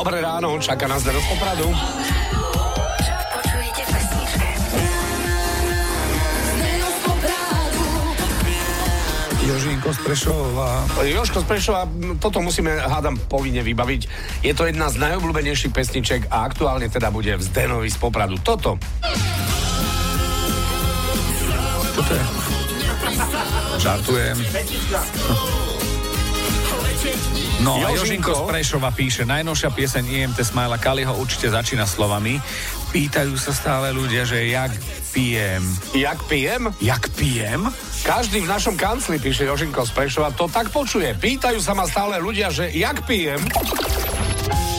Dobré ráno, čaká nás do Popradu. Jožinko z Prešova. Joško z Prešova, toto musíme, hádam, povinne vybaviť. Je to jedna z najobľúbenejších pesniček a aktuálne teda bude v Zdenovi z Popradu. Toto. Čo to je? Žartujem. No a Jožinko. Z Prešova píše, najnovšia pieseň IMT Smajla Kaliho určite začína slovami. Pýtajú sa stále ľudia, že jak pijem. Jak pijem? Jak pijem? Každý v našom kancli, píše Jožinko z Prešova, to tak počuje. Pýtajú sa ma stále ľudia, že jak pijem?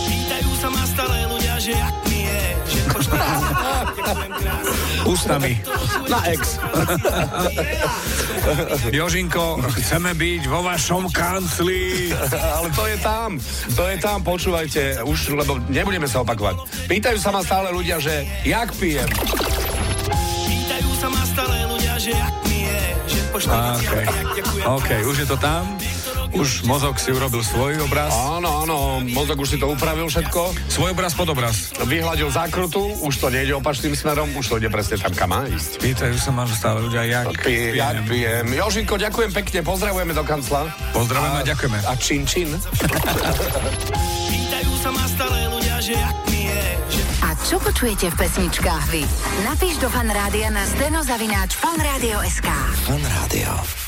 Pýtajú sa ma stále ľudia, že jak mi je, že po Ústami. Na ex. Jožinko, chceme byť vo vašom kancli. Ale to je tam, to je tam, počúvajte, už, lebo nebudeme sa opakovať. Pýtajú sa ma stále ľudia, že jak pijem? Pýtajú sa ma stále ľudia, že jak mi je, že po OK, jak ďakujem. OK, už je to tam. Už mozog si urobil svoj obraz. Áno, áno, mozog už si to upravil všetko. Svoj obraz pod obraz. Vyhľadil zákrutu, už to nejde opačným smerom, už to ide presne tam, kam má ísť. Pýtajú sa ma že stále ľudia, jak Pije, jak pijem. pijem. Jožinko, ďakujem pekne, pozdravujeme do kancla. Pozdravujeme a ďakujeme. A čin čin. Pýtajú sa ma stále ľudia, že jak mi je, že A čo počujete v pesničkách vy? Napíš do fanrádia na steno zavináč fanradio.sk. Fan Rádio.